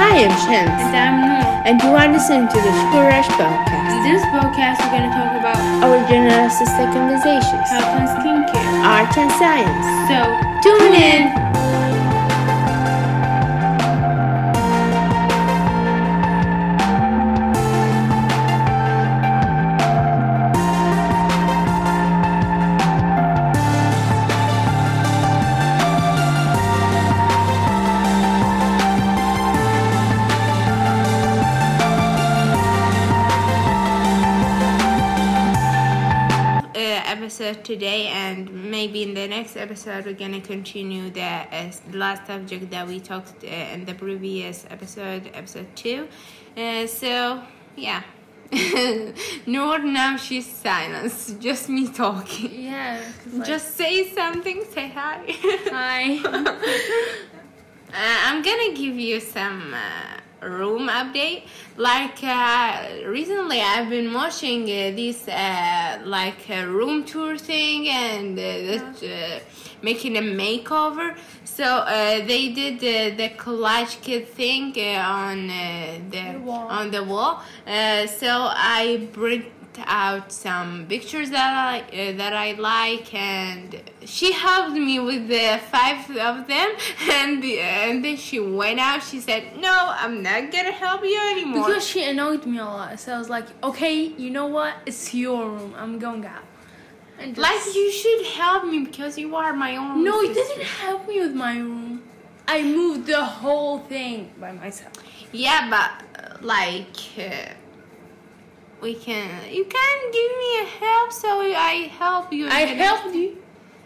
Hi, I'm Shams. And I'm Noor. And you are listening to the Sugar Rush podcast. In this podcast, we're going to talk about Original assisted conversations, health and skincare. art and science. So, Tune in. Episode today, and maybe in the next episode we're gonna continue the uh, last subject that we talked uh, in the previous episode, episode two. Uh, so yeah, Noor now she's silence, just me talking. yeah. Just say something, say hi. hi. Uh, I'm gonna give you some uh, room update. Like uh, recently, I've been watching uh, this uh, like uh, room tour thing and uh, uh, making a makeover. So uh, they did uh, the collage kit thing uh, on uh, the, The wall. on the wall. Uh, so I print out some pictures that I uh, that I like, and she helped me with the five of them, and the, and then she went out. She said, "No, I'm not gonna help you anymore." because she annoyed me a lot. So I was like, okay, you know what? It's your room. I'm going out. And just- like you should help me because you are my own. No, sister. didn't help me with my room. I moved the whole thing by myself. Yeah, but uh, like. Uh, we can. You can give me a help, so I help you. I helped you.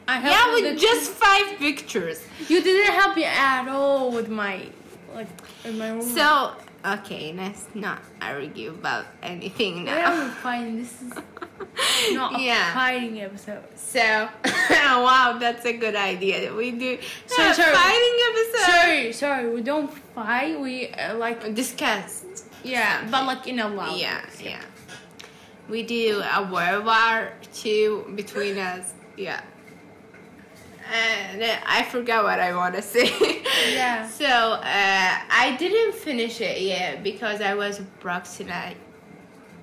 I helped you. Yeah, with just five pictures. You didn't help me at all with my like in my room. So okay, let's not argue about anything now. We're not fighting. This is not a fighting episode. So wow, that's a good idea. We do Sorry, a sorry. fighting episode. Sorry, sorry. We don't fight. We uh, like Discuss. yeah, but like in a loud. Yeah, yeah. We do a World War Two between us. Yeah. And uh, I forgot what I want to say. Yeah. So uh, I didn't finish it yet because I was procrastinating,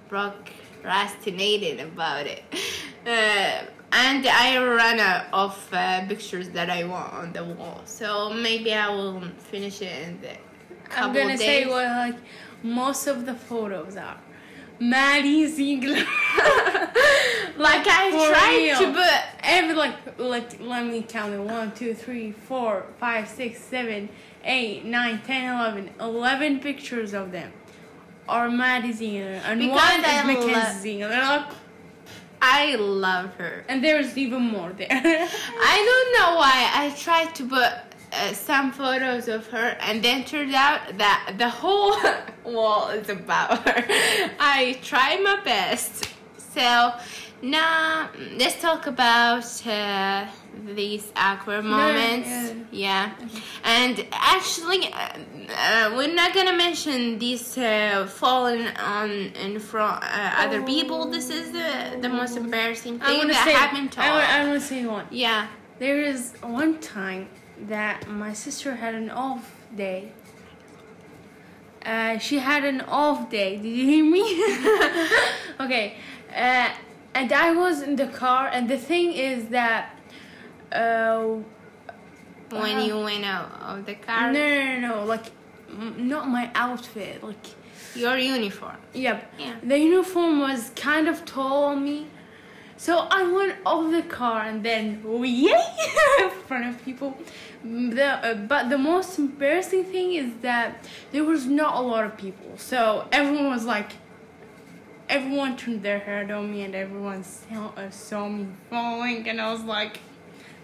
procrastinating about it. Uh, and I ran out of uh, pictures that I want on the wall. So maybe I will finish it in the couple I'm gonna days. say what like most of the photos are. Maddie Ziegler. like I For tried to real. put Every like like let me count it. One, two, three, four, five, six, seven, eight, nine, ten, eleven. Eleven pictures of them are Maddie Ziegler. And Because one I is Mackenzie Ziegler. Like, I love her. And there's even more there. I don't know why I tried to put uh, some photos of her, and then turned out that the whole wall is about her. I tried my best. So now let's talk about uh, these awkward moments. yeah. Yeah, and actually, uh, uh, we're not gonna mention these uh, falling on in front uh, other people. This is the the most embarrassing thing that say. happened to I. I want to say one. Yeah. There is one time that my sister had an off day. Uh, she had an off day. Did you hear me? okay. Uh, and I was in the car, and the thing is that. Uh, when Uh, you went out of the no, car, no, no, no, like, m- not my outfit. Like, your uniform. Yep. Yeah. The uniform was kind of tall on me. So I went off the car and then yay in front of people. The, uh, but the most embarrassing thing is that there was not a lot of people. So everyone was like, everyone turned their head on me and everyone saw, uh, saw me falling. And I was like,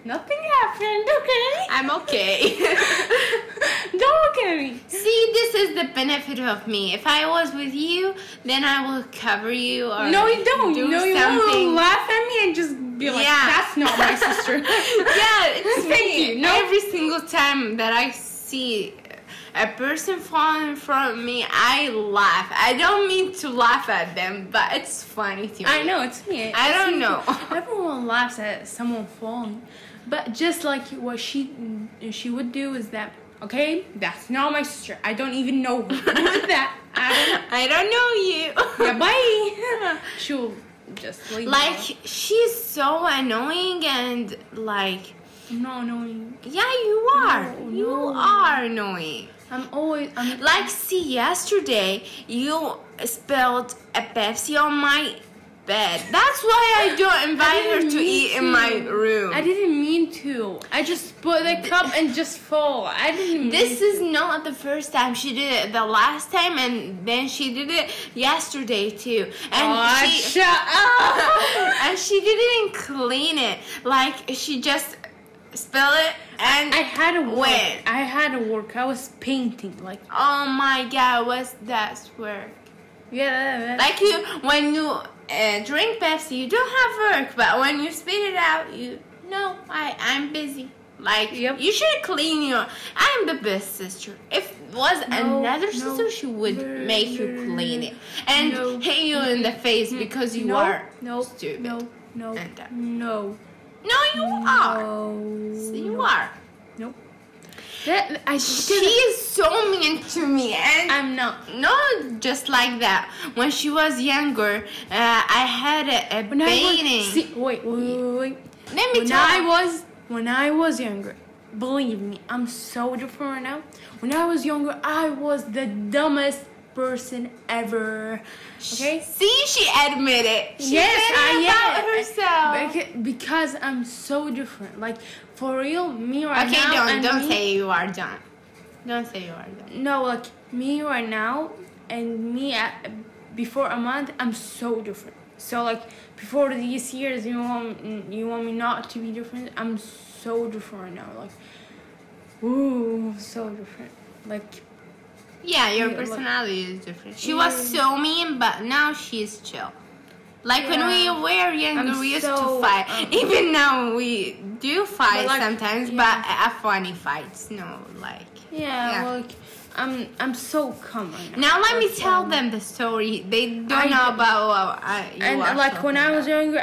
nothing happened, okay? I'm okay. Don't look at me. See, this is the benefit of me. If I was with you, then I will cover you or No, you don't. do no, you won't laugh at me and just be like, Yeah. that's not my sister. yeah, it's Thank me. you. No. Every single time that I see a person falling in front of me, I laugh. I don't mean to laugh at them, but it's funny to me. I know it's me. I It's don't me. know. Everyone laughs at someone falling, but just like what she she would do is that Okay, that's not my sister. I don't even know who that. I don't. I don't know you. Yeah, bye. She'll just leave. like she's so annoying and like I'm annoying. yeah you are No, you no. are annoying I'm always. I'm like see yesterday you spilled a pepsi on my bed that's why i don't invite her didn't to eat in my room I didn't mean to. I just put the cup and just fall. I didn't. Mean this is not the first time she did it the last time and then she did it yesterday too and Oh, she shut up. and she didn't clean it like she just spilled it and I had to work. I had to work. I was painting. Like oh my god what's that work yeah. like you when you uh, drink pepsi you don't have work but when you spit it out you no i i'm busy like Yep. you should clean your i'm the best sister if it was No, another no, sister she would no, make you clean it and no, hit you in the face because you no, are no, stupid No. No. Uh, No. no you are No. you are Nope. That I she is so mean to me and I'm not. No, just like that. When she was younger, uh, I had a, a When I was, see, wait, wait, wait. Let me when tell I was when I was younger, believe me, I'm so different right now. When I was younger, I was the dumbest person ever. Okay. See, she admitted. She yes, said I about am. herself. Because I'm so different. Like for real, me right Okay, now. don't and don't me- say you are done. Don't say you are done. No, like me right now and me at, before a month, I'm so different. So like before these years, you want you want me not to be different? I'm so different right now. Like, ooh, so different. Like Yeah, your Yeah, personality is different. She was so mean, but now she's chill. Like when we were younger, I'm we used so, to fight. um, Even now, we do fight like, sometimes, yeah. but uh, funny fights. No, like. yeah, Yeah. like I'm I'm so calm right now. Now let me tell um, them the story. They don't I know about what I, and like when I was about. younger,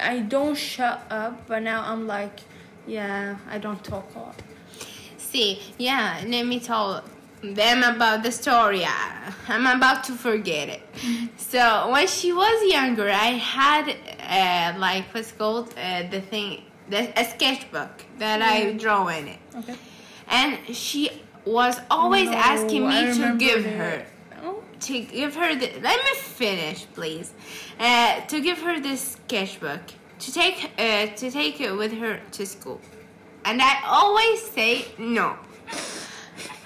I don't shut up, but now I'm like, yeah, I don't talk a lot. See, yeah, let me tell them about the story. I- I'm about to forget it. So when she was younger, I had uh, like what's called uh, the thing, the, a sketchbook that I draw in it, Okay. and she was always asking me to give her Oh. to give her the let me finish please uh, to give her this sketchbook to take uh, to take it with her to school and i always say no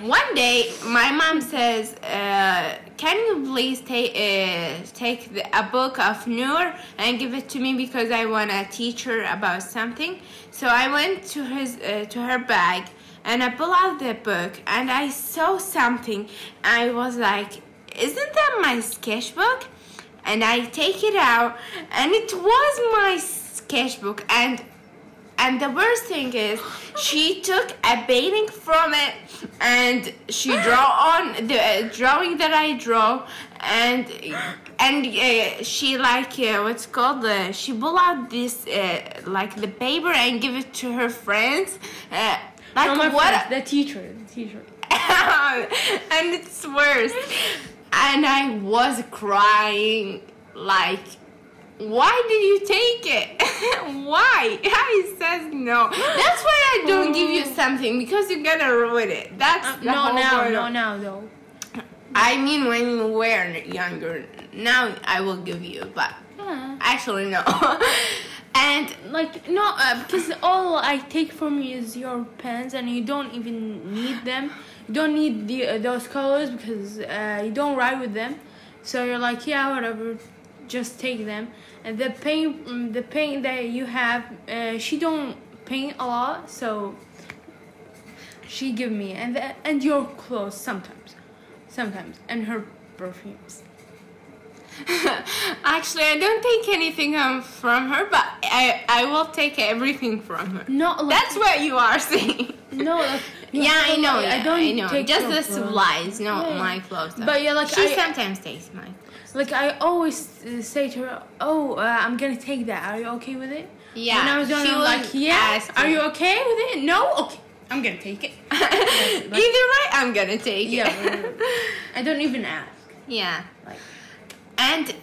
one day my mom says uh, can you please take uh, take the, a book of Noor and give it to me because i want to teach her about something so i went to his uh, to her bag and I pull out the book and I saw something. I was like, isn't that my sketchbook? And I take it out and it was my sketchbook and and the worst thing is she took a painting from it and she draw on the uh, drawing that I draw and and uh, she like uh, what's called uh, she pull out this uh, like the paper and give it to her friends uh, like No, what friend, the teacher, the teacher. and it's worse. And I was crying like why did you take it? why? I says no. That's why I don't give you something because you're gonna ruin it. That's the no, now, no, now though. I mean when you were younger. Now I will give you, but Yeah. actually no. and Like no, uh, because all I take from you is your pens, and you don't even need them. You don't need the uh, those colors because uh, you don't write with them. So you're like, yeah, whatever, just take them. The paint, mm, the paint that you have, uh, she don't paint a lot, so she give me and the, and your clothes sometimes, sometimes, and her perfumes. actually I don't take anything um, from her, but I I will take everything from her. Not like That's what you are saying. no, like, Yeah, I know. I yeah, don't I know. take Just the clothes. supplies, not Yeah. my clothes. though. But yeah, like, she I- sometimes takes mine. Like I always uh, say to her, "Oh, uh, I'm gonna take that. Are you okay with it?" Yeah, When I was young, I'm like, "Yeah." Are you. okay with it? No. Okay. I'm gonna take it. Either way, I'm gonna take it. Yeah, it. I don't even ask. yeah. Like, And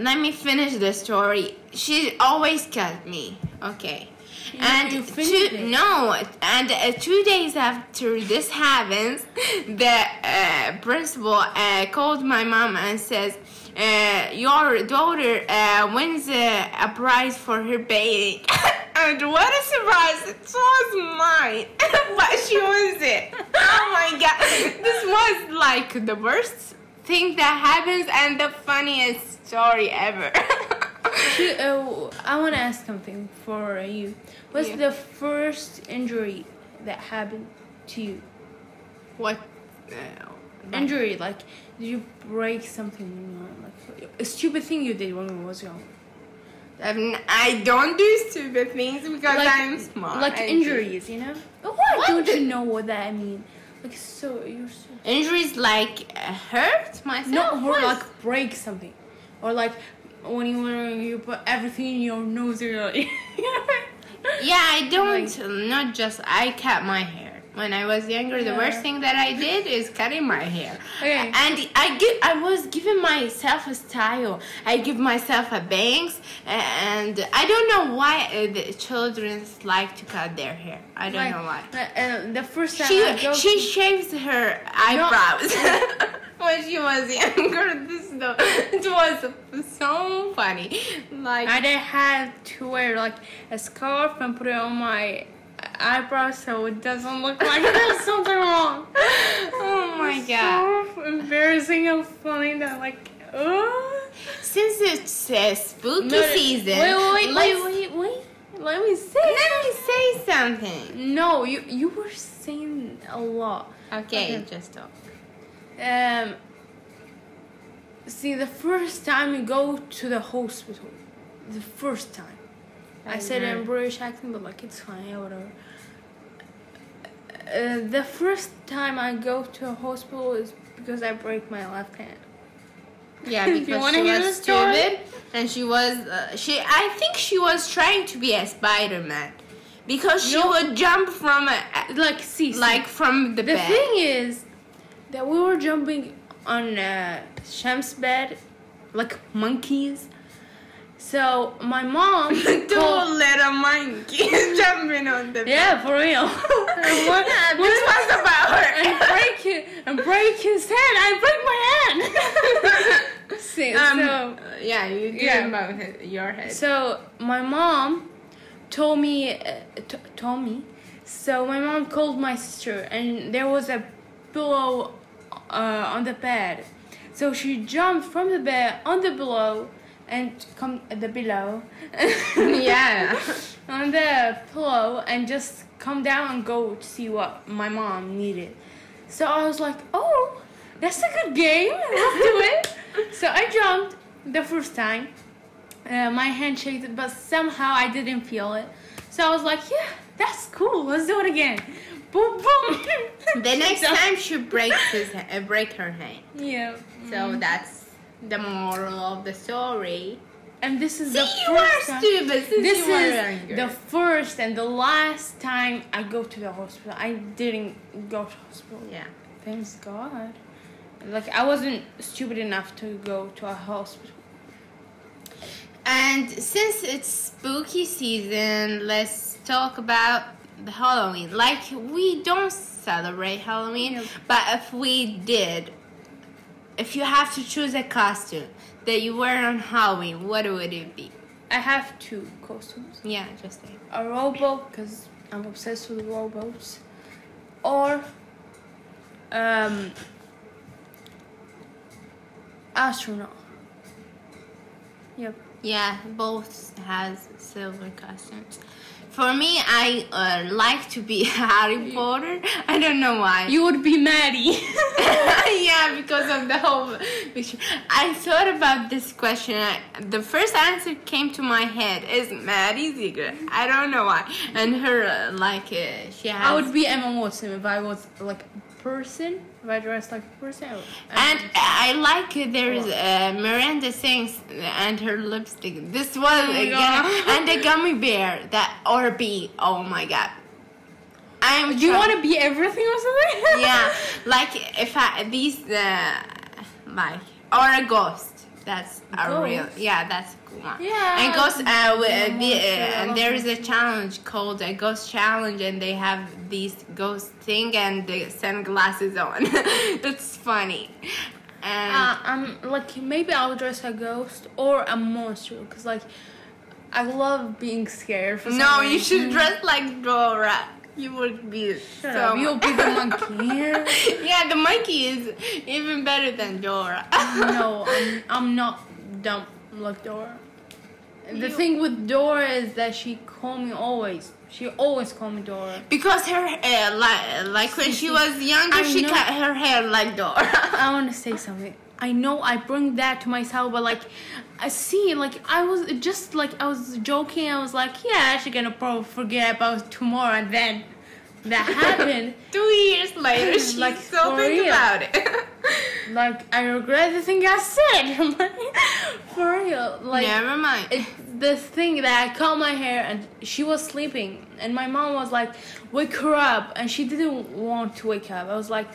let me finish the story. She always cut me. Okay. You- and you two, it. no, and uh, two days after this happens, the uh, principal uh, called my mom and says, "Your daughter uh, wins uh, a prize for her bathing." and what a surprise! It was mine, but she wins it. Oh my god! This was like the worst thing that happens and the funniest story ever. Should- uh, I want to ask something for you. What's Yeah. the first injury that happened to you? what? Uh, Injury, like, did you break something you were like a stupid thing you did when you was young? I'm- I don't do stupid things because like, I'm smart. Like I do. injuries, you know? Why What don't the- you know what that I mean? Like, so you're so Injuries like uh, hurt myself. no, or like break something, or like when you were you put everything in your nose, you're like, Yeah, I don't. not just I cut my hair. When I was younger, the worst thing that I did is cutting my hair. Okay. And I give, I was giving myself a style. I give myself a bangs, and I don't know why uh, the children like to cut their hair. I don't know why. Uh, uh, the first time She she shaves her eyebrows when she was younger. This though it was so funny. Like I didn't have to wear like a scarf and put it on my eyebrows so it doesn't look like there's something wrong. oh my It's god. So embarrassing and funny that like oh. Since it's uh, spooky No, season, Wait, wait, wait, let's- wait, wait. Let me say. Let me say something. No, you you were saying a lot. Okay, Okay. just talk. Um. See, the first time you go to the hospital, the first time. I said it in. British accent, but like it's fine, yeah, whatever. Uh, the first time I go to a hospital is because I break my left hand. Yeah, because she was stupid, and she was uh, she. I think she was trying to be a Spider Man, because she No. would jump from a, Like, see, see. like from the, the bed. thing is that we were jumping on uh, Shams's bed like monkeys. So my mom Two called- little monkeys jumping on the bed. Yeah, for real. what, Yeah, this was about her. and break it and break his head. I break my hand. See, Um, so yeah, you did Yeah. about your head. so my mom told me uh, t- told me. So my mom called my sister, and there was a pillow uh, on the bed. So she jumped from the bed on the pillow and come the below. yeah. on the pillow and just come down and go to see what my mom needed. So I was like, oh, that's a good game. Let's do it. so I jumped the first time. Uh, my hand shaked, but somehow I didn't feel it. So I was like, yeah, that's cool. Let's do it again. Boom, boom. The next time she breaks his uh, break her hand. Yeah. So that's the moral of the story. And this is See, the you first stupid This is younger. the first and the last time I go to the hospital. I didn't go to hospital. yeah. Thanks God. Like I wasn't stupid enough to go to a hospital. And since it's spooky season, let's talk about the Halloween. Like we don't celebrate Halloween, but if we did, if you have to choose a costume that you wear on Halloween, what would it be? I have two costumes. Yeah, just say. A robot because I'm obsessed with robots, or um astronaut. Yep. Yeah, both has silver costumes. For me, I uh, like to be Harry Potter. I don't know why. You would be Maddie. yeah, because of the whole picture. I thought about this question. I, the first answer came to my head is Maddie Ziegler. I don't know why. And her, uh, like, uh, she has. I would be Emma Watson if I was like person. If I dressed like a person. I and I like uh, there's uh, Miranda sings and her lipstick. This was Oh and the gummy bear that or bee. Oh my god. I'm. Do you want to be everything or something? yeah, like if I these uh, like or a ghost. That's a real. Yeah, that's cool one. Yeah. And ghost. Uh, with, Yeah, the, uh, and there is a challenge called a ghost challenge, and they have these ghost thing and the sunglasses on. That's funny. And Uh, I'm like maybe I'll dress a ghost or a monster because like I love being scared. No, you should dress like Dora. You would be Shut so. You'll be the monkey. yeah, the monkey is even better than Dora. no, I'm, I'm not dumb like Dora. The You- thing with Dora is that she call me always. She always call me Dora. Because her hair, like like when she was younger, I she know. cut her hair like Dora. I want to say something. I know I bring that to myself, but like, I see, like, I was just like, I was joking. I was like, yeah, she's gonna probably forget about tomorrow, and then that happened. Two years later, she's Like, so think about it. like, I regret the thing I said. For real. Like, Never mind. it's the thing that I cut my hair and she was sleeping and my mom was like wake her up and she didn't want to wake up i was like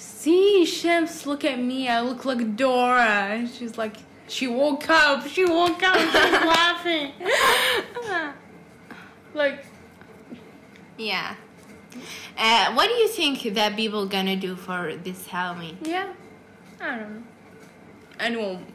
see shams look at me i look like dora and she's like she woke up she woke up she's laughing like yeah. Uh, what do you think that people gonna do for this Halloween? yeah i don't know anyone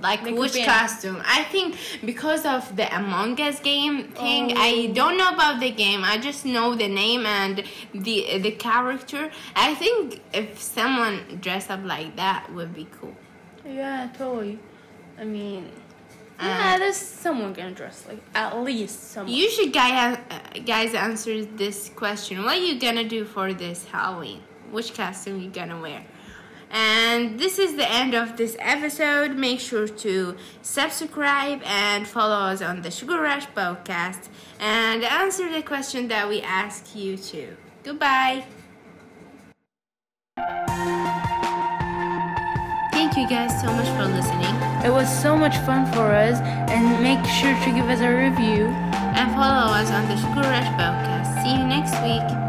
like, They which costume? I think because of the Among Us game thing. I Oh. don't know about the game. I just know the name and the the character. I think if someone dressed up like that would be cool. yeah totally i mean Uh, yeah there's someone gonna dress like at least someone You should guys, uh, guys answer this question. What you gonna do for this Halloween? Which costume you gonna wear? And this is the end of this episode. Make sure to subscribe and follow us on the Sugar Rush podcast and answer the question that we ask you to. Goodbye. Thank you guys so much for listening It was so much fun for us, and make sure to give us a review. and follow us on the Sugar Rush podcast. See you next week.